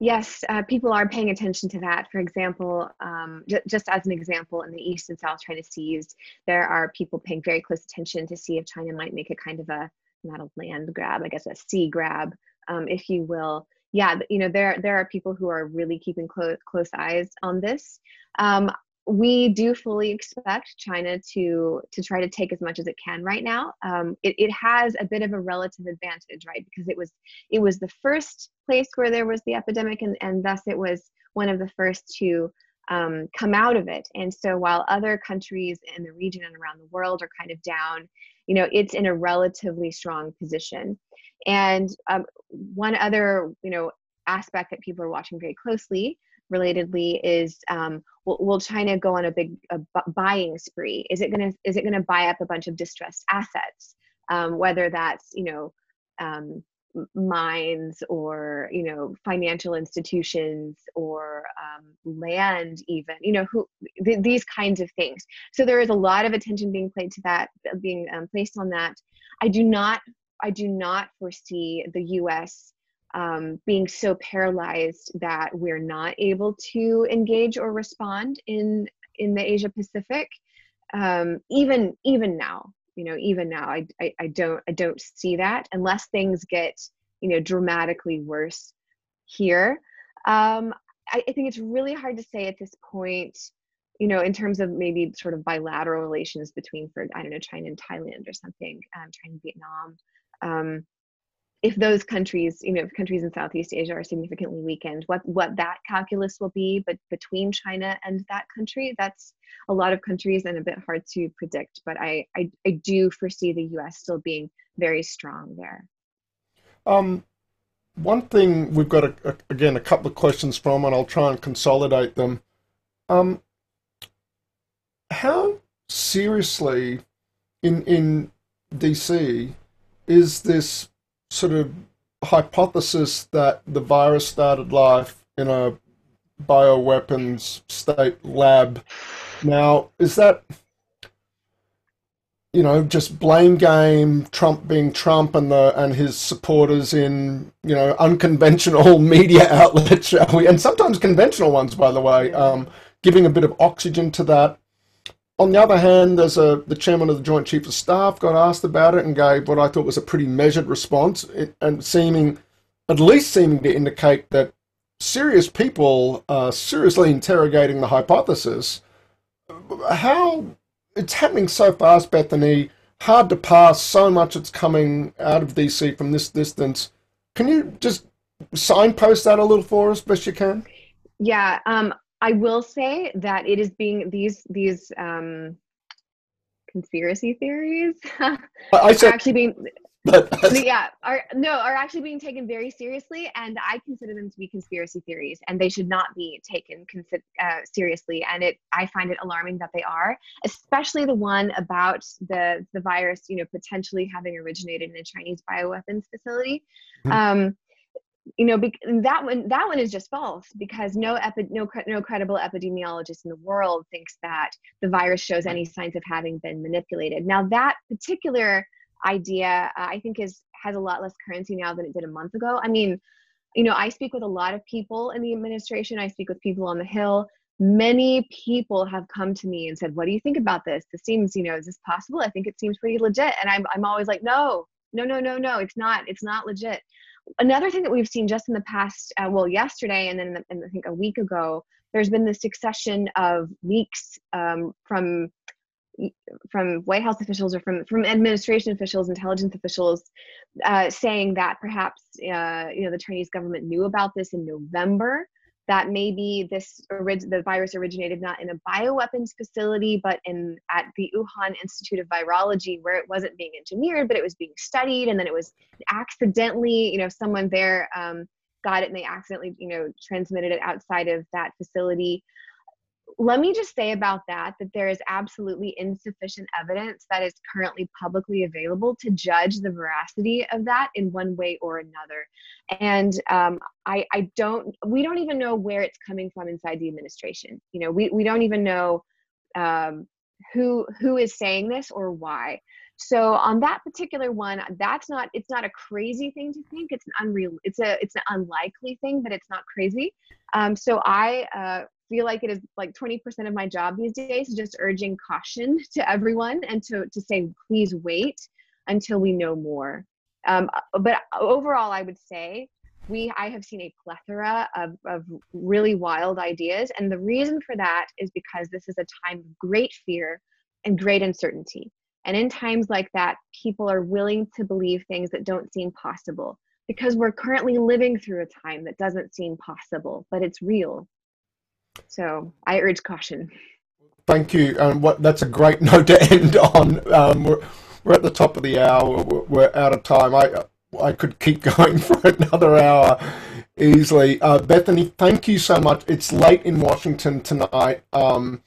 Yes, uh, people are paying attention to that. For example, um, j- just as an example, in the East and South China Seas, there are people paying very close attention to see if China might make a kind of a, not a land grab, I guess a sea grab, um, if you will, yeah, you know, there there are people who are really keeping close close eyes on this. Um, we do fully expect China to to try to take as much as it can right now. Um, it, it has a bit of a relative advantage, right? Because it was it was the first place where there was the epidemic, and and thus it was one of the first to um, come out of it. And so while other countries in the region and around the world are kind of down, you know, it's in a relatively strong position. And um, one other, you know, aspect that people are watching very closely relatedly is um, will, will, China go on a big a buying spree? Is it gonna is it gonna buy up a bunch of distressed assets? Um, whether that's you know um, mines or you know financial institutions or um, land even you know who th- these kinds of things so there is a lot of attention being played to that being um, placed on that i do not i do not foresee the us um, being so paralyzed that we're not able to engage or respond in in the asia pacific um, even even now you know even now I, I, I don't i don't see that unless things get you know dramatically worse here. Um I, I think it's really hard to say at this point you know in terms of maybe sort of bilateral relations between for i don't know china and thailand or something um, china and vietnam. Um, if those countries, you know, if countries in Southeast Asia are significantly weakened, what what that calculus will be, but between China and that country, that's a lot of countries and a bit hard to predict. But I I, I do foresee the U.S. still being very strong there. Um, one thing we've got a, a, again a couple of questions from, and I'll try and consolidate them. Um, how seriously in in DC is this sort of hypothesis that the virus started life in a bioweapons state lab. Now, is that you know just blame game, Trump being Trump and the and his supporters in you know unconventional media outlets, shall we, and sometimes conventional ones, by the way, um, giving a bit of oxygen to that. On the other hand, there's a the chairman of the Joint Chiefs of Staff got asked about it and gave what I thought was a pretty measured response, and seeming, at least seeming to indicate that serious people are seriously interrogating the hypothesis. How it's happening so fast, Bethany. Hard to pass. So much it's coming out of DC from this distance. Can you just signpost that a little for us, best you can? Yeah, um, I will say that it is being these these um, conspiracy theories I said, are actually being but yeah are no are actually being taken very seriously and i consider them to be conspiracy theories and they should not be taken consi- uh, seriously and it i find it alarming that they are especially the one about the the virus you know potentially having originated in a chinese bioweapons facility mm-hmm. um, you know that one that one is just false because no epi- no no credible epidemiologist in the world thinks that the virus shows any signs of having been manipulated. Now that particular idea uh, i think is has a lot less currency now than it did a month ago. I mean you know i speak with a lot of people in the administration. I speak with people on the hill. Many people have come to me and said what do you think about this? This seems you know is this possible? I think it seems pretty legit. And i'm, I'm always like no no no no no it's not it's not legit another thing that we've seen just in the past uh, well yesterday and then the, i think a week ago there's been the succession of leaks um, from from White House officials or from from administration officials, intelligence officials, uh, saying that perhaps uh, you know the Chinese government knew about this in November. That maybe this the virus originated not in a bioweapons facility, but in at the Wuhan Institute of Virology, where it wasn't being engineered, but it was being studied, and then it was accidentally, you know, someone there um, got it and they accidentally, you know, transmitted it outside of that facility let me just say about that that there is absolutely insufficient evidence that is currently publicly available to judge the veracity of that in one way or another. And um, I, I don't we don't even know where it's coming from inside the administration. You know we, we don't even know um, who who is saying this or why. So on that particular one that's not it's not a crazy thing to think. It's an unreal it's a it's an unlikely thing but it's not crazy. Um, so i uh, feel like it is like 20% of my job these days just urging caution to everyone and to, to say please wait until we know more um, but overall i would say we I have seen a plethora of, of really wild ideas. And the reason for that is because this is a time of great fear and great uncertainty. And in times like that, people are willing to believe things that don't seem possible because we're currently living through a time that doesn't seem possible, but it's real. So I urge caution. Thank you. And um, what that's a great note to end on. Um, we're, we're at the top of the hour. We're, we're out of time. I I could keep going for another hour easily. Uh, Bethany, thank you so much. It's late in Washington tonight. Um,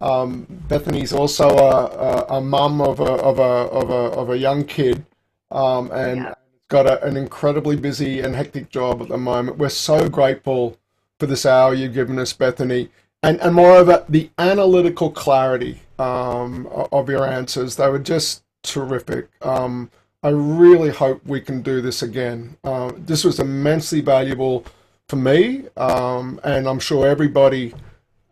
um, Bethany's also a, a, a mum of a, of, a, of, a, of a young kid um, and yeah. got a, an incredibly busy and hectic job at the moment. We're so grateful for this hour you've given us, Bethany. And, and moreover, the analytical clarity um, of your answers, they were just terrific. Um, I really hope we can do this again. Uh, this was immensely valuable for me, um, and I'm sure everybody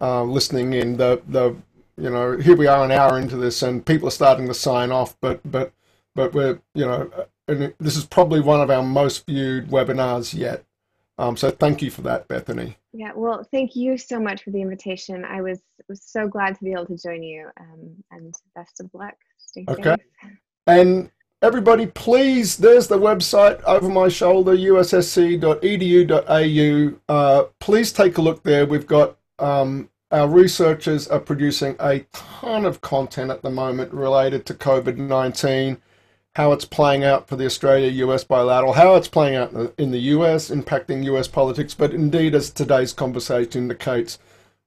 uh, listening in. The the you know here we are an hour into this, and people are starting to sign off. But but but we're you know, and this is probably one of our most viewed webinars yet. Um, so thank you for that, Bethany. Yeah, well, thank you so much for the invitation. I was was so glad to be able to join you, um, and best of luck. Stay okay. Safe. And everybody, please, there's the website over my shoulder, ussc.edu.au. Uh, please take a look there. We've got um, our researchers are producing a ton of content at the moment related to COVID 19, how it's playing out for the Australia US bilateral, how it's playing out in the US, impacting US politics, but indeed, as today's conversation indicates,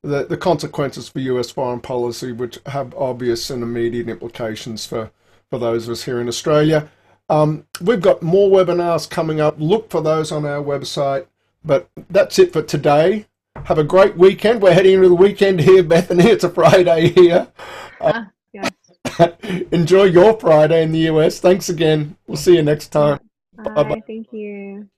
the, the consequences for US foreign policy, which have obvious and immediate implications for for those of us here in Australia. Um, we've got more webinars coming up. Look for those on our website. But that's it for today. Have a great weekend. We're heading into the weekend here, Bethany. It's a Friday here. Uh, yes. enjoy your Friday in the US. Thanks again. We'll see you next time. Bye. Bye. Thank you.